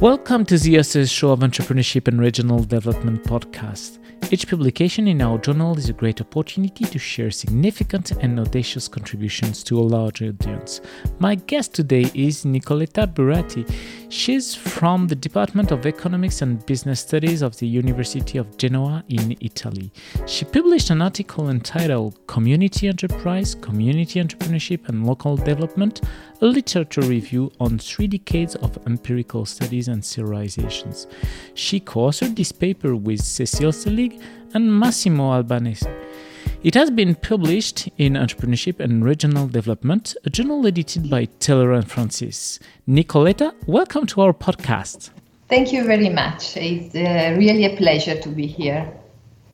Welcome to the ZS's show of entrepreneurship and regional development podcast. Each publication in our journal is a great opportunity to share significant and audacious contributions to a large audience. My guest today is Nicoletta Buratti. She's from the Department of Economics and Business Studies of the University of Genoa in Italy. She published an article entitled Community Enterprise, Community Entrepreneurship and Local Development, a literature review on three decades of empirical studies and theorizations. She co authored this paper with Cecile Sillig and Massimo Albanese. It has been published in Entrepreneurship and Regional Development, a journal edited by Taylor and Francis. Nicoletta, welcome to our podcast. Thank you very much. It's uh, really a pleasure to be here.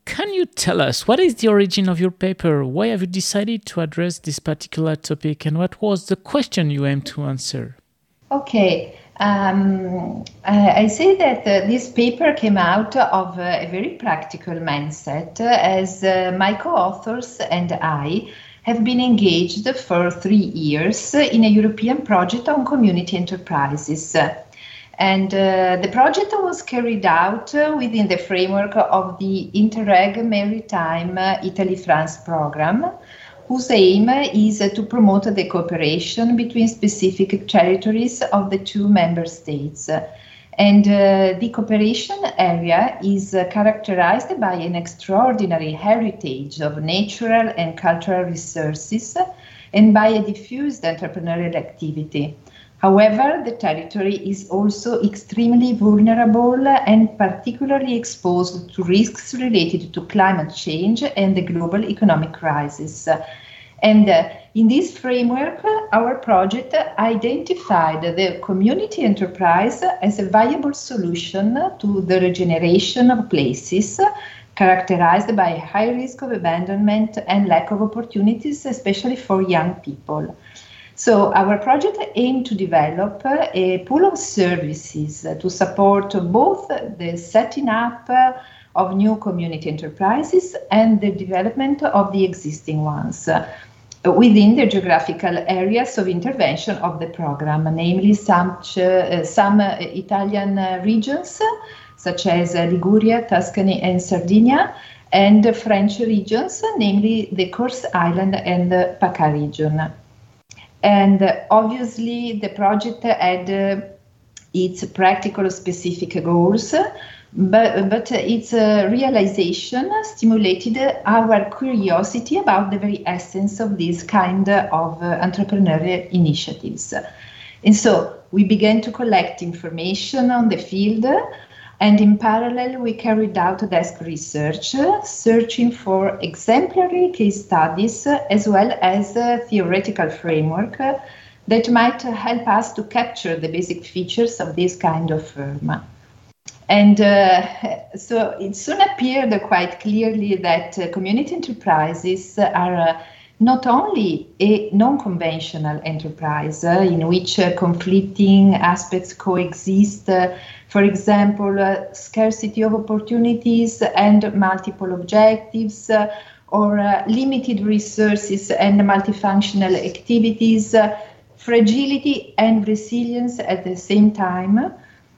Can you tell us what is the origin of your paper? Why have you decided to address this particular topic and what was the question you aim to answer? Okay. Um, I, I, say that uh, this paper came out of uh, a very practical mindset uh, as uh, my co authors and I have been engaged for three years in a European project on community enterprises. And uh, the project was carried out uh, within the framework of the Interreg Maritime uh, Italy France program, whose aim is to promote the cooperation between specific territories of the two member states. And uh, the cooperation area is uh, characterized by an extraordinary heritage of natural and cultural resources and by a diffused entrepreneurial activity. However, the territory is also extremely vulnerable and particularly exposed to risks related to climate change and the global economic crisis. And uh, in this framework, our project identified the community enterprise as a viable solution to the regeneration of places characterized by a high risk of abandonment and lack of opportunities, especially for young people. So our project aimed to develop a pool of services to support both the setting up of new community enterprises and the development of the existing ones within the geographical areas of intervention of the program, namely some, some Italian regions such as Liguria, Tuscany, and Sardinia, and French regions, namely the Corse Island and the PACA region. And obviously, the project had uh, its practical specific goals, but, but its uh, realization stimulated our curiosity about the very essence of this kind of uh, entrepreneurial initiatives. And so we began to collect information on the field and in parallel, we carried out desk research, searching for exemplary case studies as well as theoretical framework that might help us to capture the basic features of this kind of firm. And uh, so it soon appeared quite clearly that uh, community enterprises are uh, not only a non conventional enterprise uh, in which uh, conflicting aspects coexist for example, uh, scarcity of opportunities and multiple objectives, uh, or uh, limited resources and multifunctional activities, uh, fragility and resilience at the same time.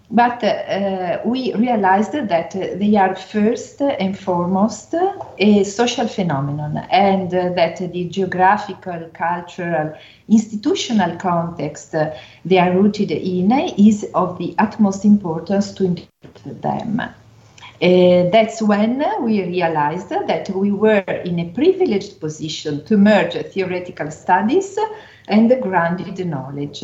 But uh, we realized that they are first and foremost a social phenomenon, and that the geographical, cultural, institutional context they are rooted in is of the utmost importance to interpret them. Uh, that's when we realized that we were in a privileged position to merge theoretical studies and grounded knowledge.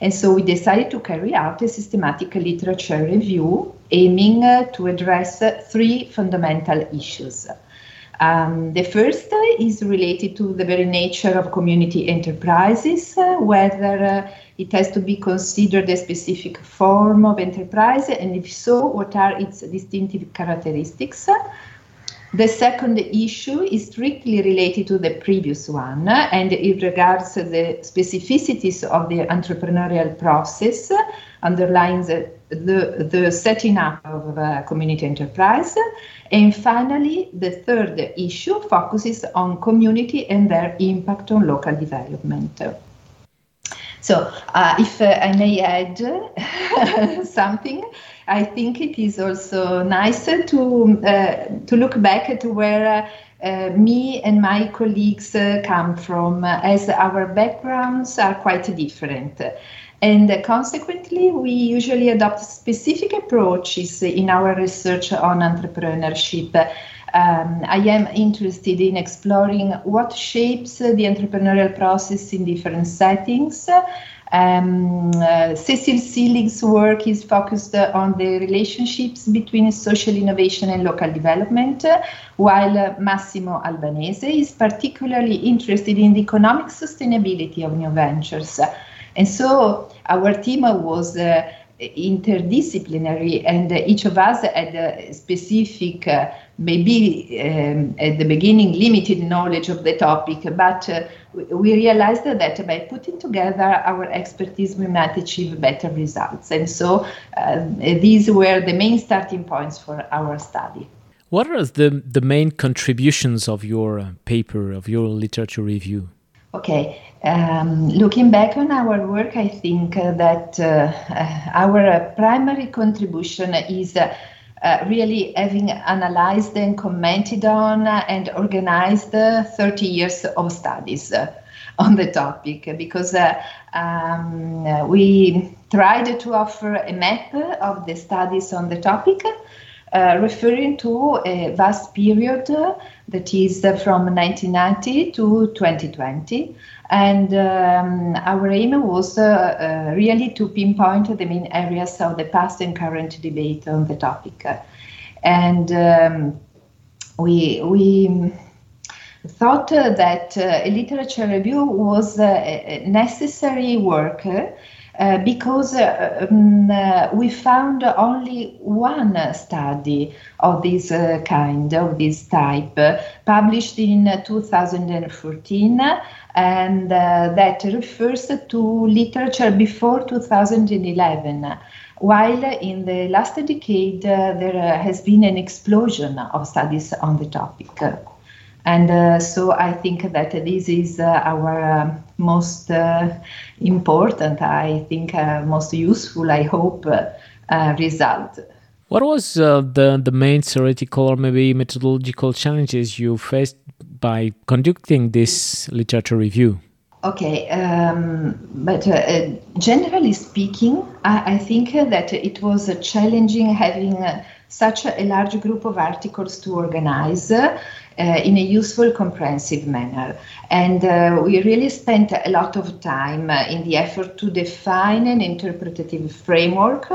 And so we decided to carry out a systematic literature review aiming uh, to address three fundamental issues. Um, the first is related to the very nature of community enterprises, uh, whether uh, it has to be considered a specific form of enterprise, and if so, what are its distinctive characteristics. The second issue is strictly related to the previous one, and it regards the specificities of the entrepreneurial process, underlines the, the, the setting up of a community enterprise, and finally, the third issue focuses on community and their impact on local development. So, uh, if uh, I may add something, I think it is also nice to uh, to look back at where uh, me and my colleagues uh, come from, as our backgrounds are quite different. And consequently, we usually adopt specific approaches in our research on entrepreneurship. Um, I am interested in exploring what shapes the entrepreneurial process in different settings. Um, uh, Cecil Sillig's work is focused on the relationships between social innovation and local development, while Massimo Albanese is particularly interested in the economic sustainability of new ventures. And so our team was uh, interdisciplinary, and each of us had a specific, uh, maybe um, at the beginning, limited knowledge of the topic, but uh, we realized that by putting together our expertise, we might achieve better results. And so uh, these were the main starting points for our study. What are the, the main contributions of your paper, of your literature review? Okay, um, looking back on our work, I think uh, that uh, our primary contribution is uh, really having analyzed and commented on and organized 30 years of studies on the topic. Because uh, um, we tried to offer a map of the studies on the topic, uh, referring to a vast period that is from 1990 to 2020. And um, our aim was uh, uh, really to pinpoint the main areas of the past and current debate on the topic. And um, we, we thought that uh, a literature review was a necessary work uh, because uh, um, uh, we found only one study of this uh, kind, of this type, published in 2014, and that refers to literature before 2011 while in the last decade there has been an explosion of studies on the topic. And so I think that this is our uh, most uh, important, I think, uh, most useful, I hope, uh, result. What was the, the main theoretical or maybe methodological challenges you faced by conducting this literature review? Okay, um, but uh, generally speaking, I, I, think that it was challenging having uh, such a large group of articles to organize uh, in a useful, comprehensive manner. And uh, we really spent a lot of time uh, in the effort to define an interpretative framework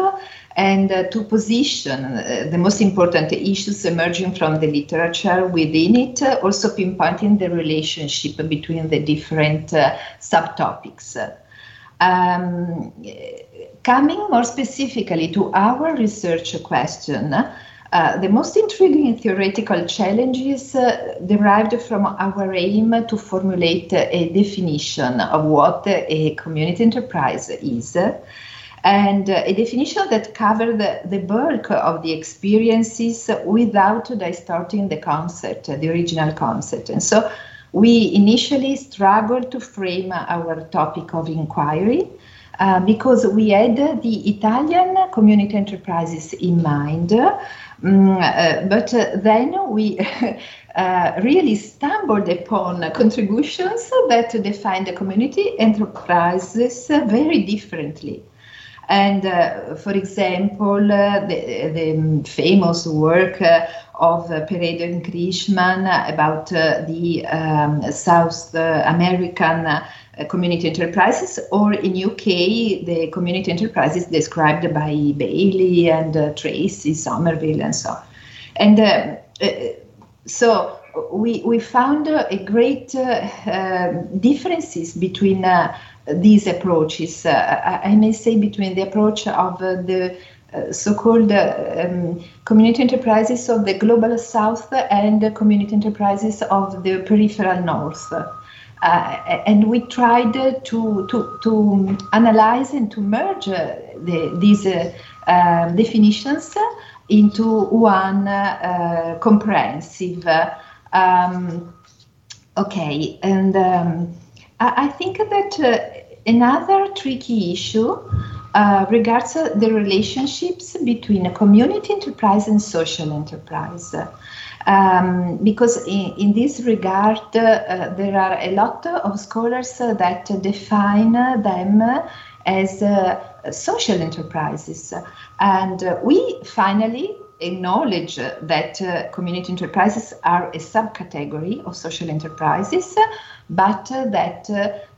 and to position the most important issues emerging from the literature within it, also pinpointing the relationship between the different subtopics. Um, coming more specifically to our research question, uh, the most intriguing theoretical challenges uh, derived from our aim to formulate a definition of what a community enterprise is and a definition that covered the, the, bulk of the experiences without distorting the concept, the original concept. And so we initially struggled to frame our topic of inquiry. Uh, because we had the Italian community enterprises in mind, um, uh, but uh, then we uh, really stumbled upon contributions that define the community enterprises very differently. And uh, for example, uh, the, the, famous work uh, of Peredo and Chrisman about uh, the um, South American uh, community enterprises, or in UK, the community enterprises described by Bailey and uh, Tracey, Somerville, and so on. And so we, we found a great differences between these approaches. I, I, may say between the approach of the uh, so-called um, community enterprises of the global south and community enterprises of the peripheral north. Uh, and we tried to, to, to analyze and to merge the, these uh, definitions into one uh, comprehensive. Um, okay, and um, I, I think that another tricky issue uh, regards uh, the relationships between a community enterprise and social enterprise. Um, because in, in, this regard, uh, there are a lot of scholars that define them as uh, social enterprises. And uh, we finally acknowledge that uh, community enterprises are a subcategory of social enterprises, but that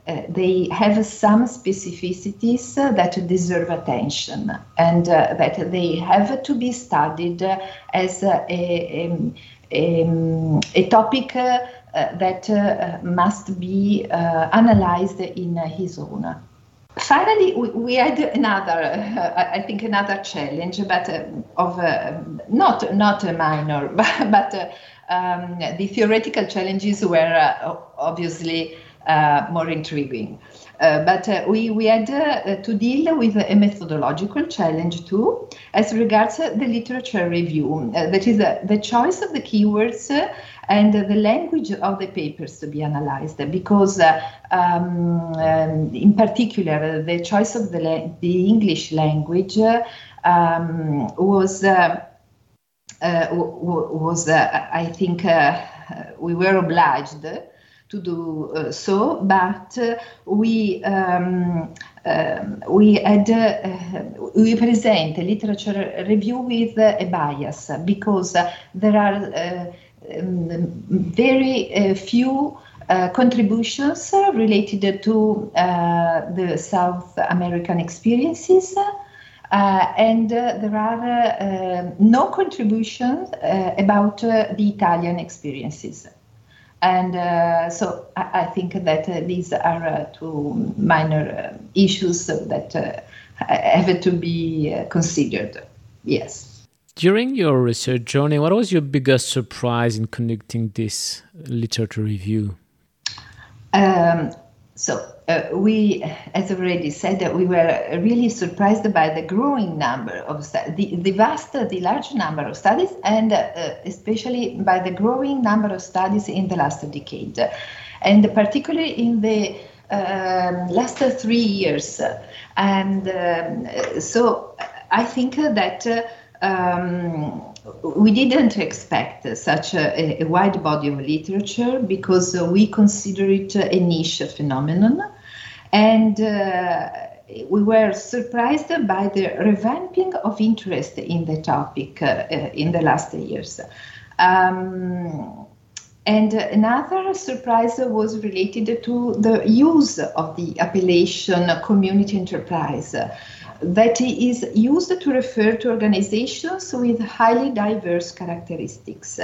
uh, they have some specificities that deserve attention and uh, that they have to be studied as a, a, a, a topic uh, that must be analyzed in his own. Finally, we, we, had another, uh, I think, another challenge, but uh, of uh, not not a minor, but, but uh, um, the theoretical challenges were uh, obviously uh, more intriguing. Uh, but uh, we, we had uh, to deal with a methodological challenge too, as regards the literature review. that is the choice of the keywords and the language of the papers to be analyzed because uh, um, um, in particular the choice of the, the english language um, was uh, uh, was i think we were obliged to do uh, so, but uh, we um, um, we had uh, we present a literature review with a bias because there are um, very few. Uh, contributions uh, related to uh, the South American experiences, and there are no contributions about the Italian experiences. And uh, so I, I, think that uh, these are uh, two minor uh, issues that uh, have to be uh, considered. Yes. During your research journey, what was your biggest surprise in conducting this literature review? Um, so uh, we, as already said, that we were really surprised by the growing number of the, the vast, the large number of studies, and uh, especially by the growing number of studies in the last decade, and particularly in the um, last three years. And um, so I think that. Uh, um, we didn't expect such a, a, wide body of literature because we consider it a niche phenomenon. And uh, we were surprised by the revamping of interest in the topic uh, in the last years. Um, and another surprise was related to the use of the appellation community enterprise that is used to refer to organizations with highly diverse characteristics.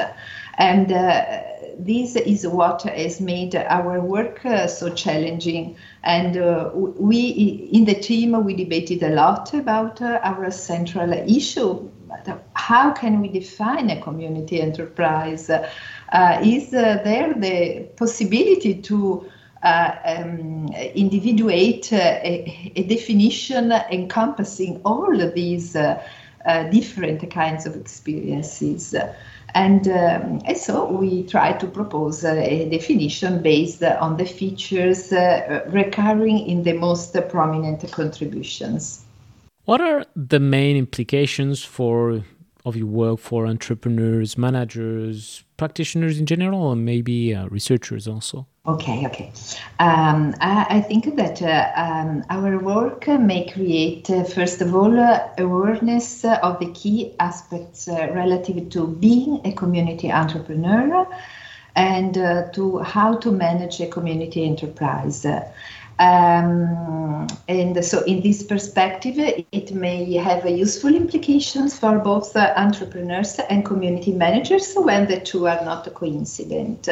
And uh, this is what has made our work uh, so challenging. And uh, we, in the team, we debated a lot about uh, our central issue. How can we define a community enterprise? Uh, is uh, there the possibility to uh, um, individuate uh, a, a, definition encompassing all these uh, different kinds of experiences. And, um, and, so we try to propose a definition based on the features recurring in the most prominent contributions. What are the main implications for of your work for entrepreneurs, managers, practitioners in general, and maybe uh, researchers also? Okay, okay. Um, I, I, think that uh, um, our work may create, uh, first of all, uh, awareness of the key aspects uh, relative to being a community entrepreneur and uh, to how to manage a community enterprise. Um, and so, in this perspective, it may have useful implications for both uh, entrepreneurs and community managers when the two are not coincident.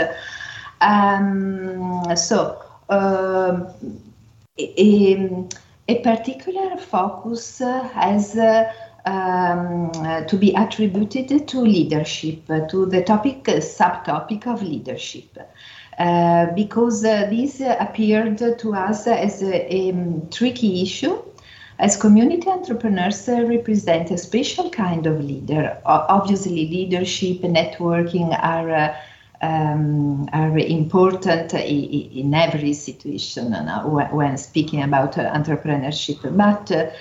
Um, so, um, a, a, particular focus has uh, um, to be attributed to leadership, to the topic, subtopic of leadership. Uh, because uh, this appeared to us as a, a um, tricky issue as community entrepreneurs uh, represent a special kind of leader. obviously, leadership and networking are uh, um, are important in every situation when speaking about entrepreneurship. But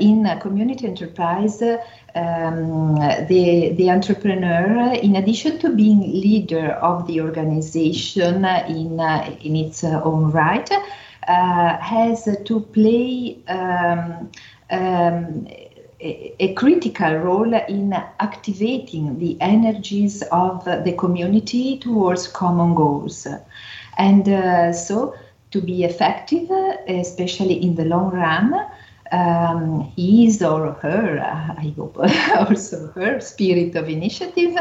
in a community enterprise, um, the, the entrepreneur, in addition to being leader of the organization in, uh, in its own right, uh, has to play um, um, a, a, critical role in activating the energies of the community towards common goals. And uh, so, to be effective, especially in the long run, um, his or her, I hope also her spirit of initiative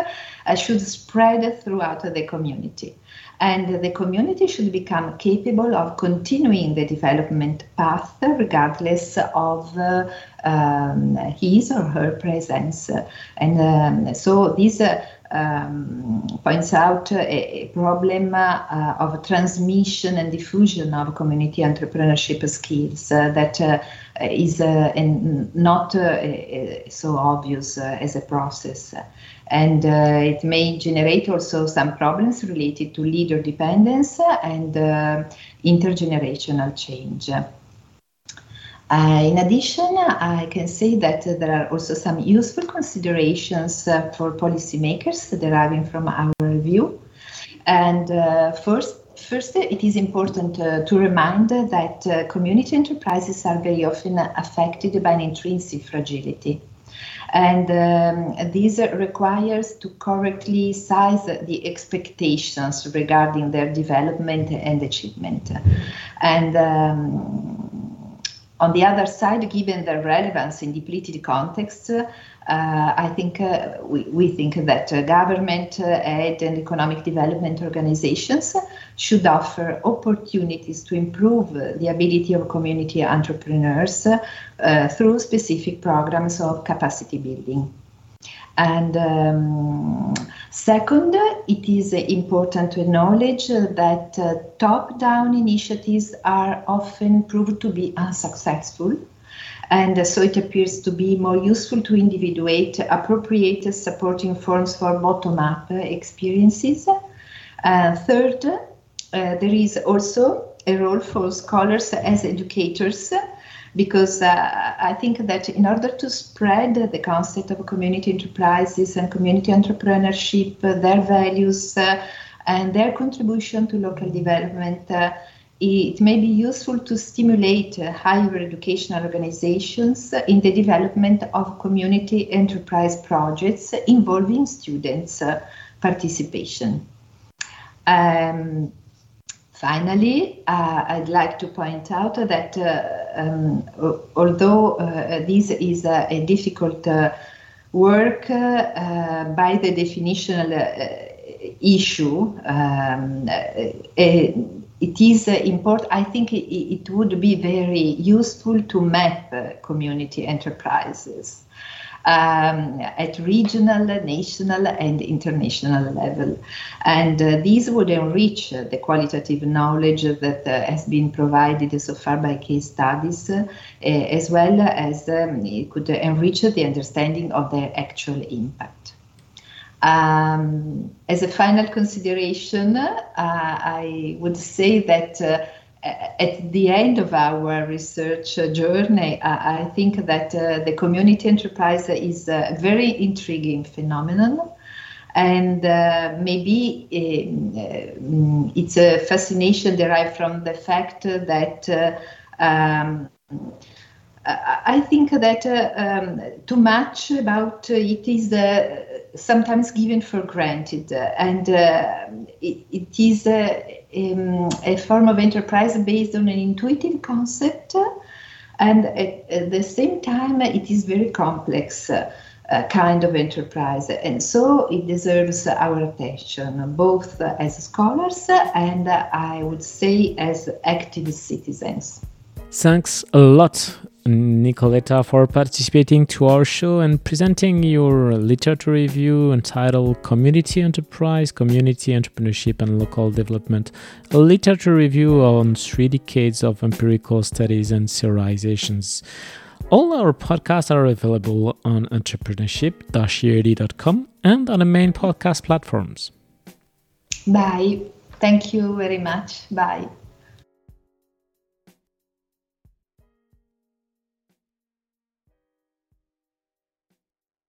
uh, should spread throughout the community. And the community should become capable of continuing the development path regardless of uh, um, his or her presence. And um, so this uh, um, points out a, a problem uh, of transmission and diffusion of community entrepreneurship skills uh, that uh, is uh, not uh, so obvious uh, as a process. And it may generate also some problems related to leader dependence and intergenerational change. Uh, in addition, I can say that uh, there are also some useful considerations uh, for policymakers deriving from our review. And first, First, it is important uh, to remind that uh, community enterprises are very often affected by an intrinsic fragility. And um, this requires to correctly size the expectations regarding their development and achievement. And um, on the other side, given their relevance in depleted contexts, uh, I think uh, we, we think that uh, government, aid, and economic development organizations should offer opportunities to improve the ability of community entrepreneurs through specific programs of capacity building. And um, second, it is important to acknowledge that uh, top down initiatives are often proved to be unsuccessful and so it appears to be more useful to individuate appropriate supporting forms for bottom-up experiences. Uh, third, uh, there is also a role for scholars as educators because uh, I think that in order to spread the concept of community enterprises and community entrepreneurship, their values uh, and their contribution to local development, uh, it may be useful to stimulate uh, higher educational organizations in the development of community enterprise projects involving students' uh, participation. Um, finally, uh, I'd like to point out that uh, um, although uh, this is a, difficult uh, work by the definitional issue, um, it is uh, important. I think it, it, would be very useful to map uh, community enterprises um, at regional, national, and international level. And uh, these would enrich the qualitative knowledge that uh, has been provided so far by case studies, uh, as well as um, it could enrich the understanding of their actual impact. Um, as a final consideration, uh, I would say that uh, at the end of our research journey, I, think that uh, the community enterprise is a very intriguing phenomenon. And uh, maybe um, it's a fascination derived from the fact that uh, um, I think that uh, um, too much about it is sometimes given for granted, and uh, it, it is a, um, a, form of enterprise based on an intuitive concept, and at, at the same time, it is very complex. Uh, kind of enterprise, and so it deserves our attention, both as scholars and uh, I would say as active citizens. Thanks a lot, Nicoletta, for participating to our show and presenting your literature review entitled Community Enterprise, Community Entrepreneurship and Local Development, a literature review on three decades of empirical studies and theorizations. All our podcasts are available on entrepreneurship-ead.com and on the main podcast platforms. Bye. Thank you very much. Bye.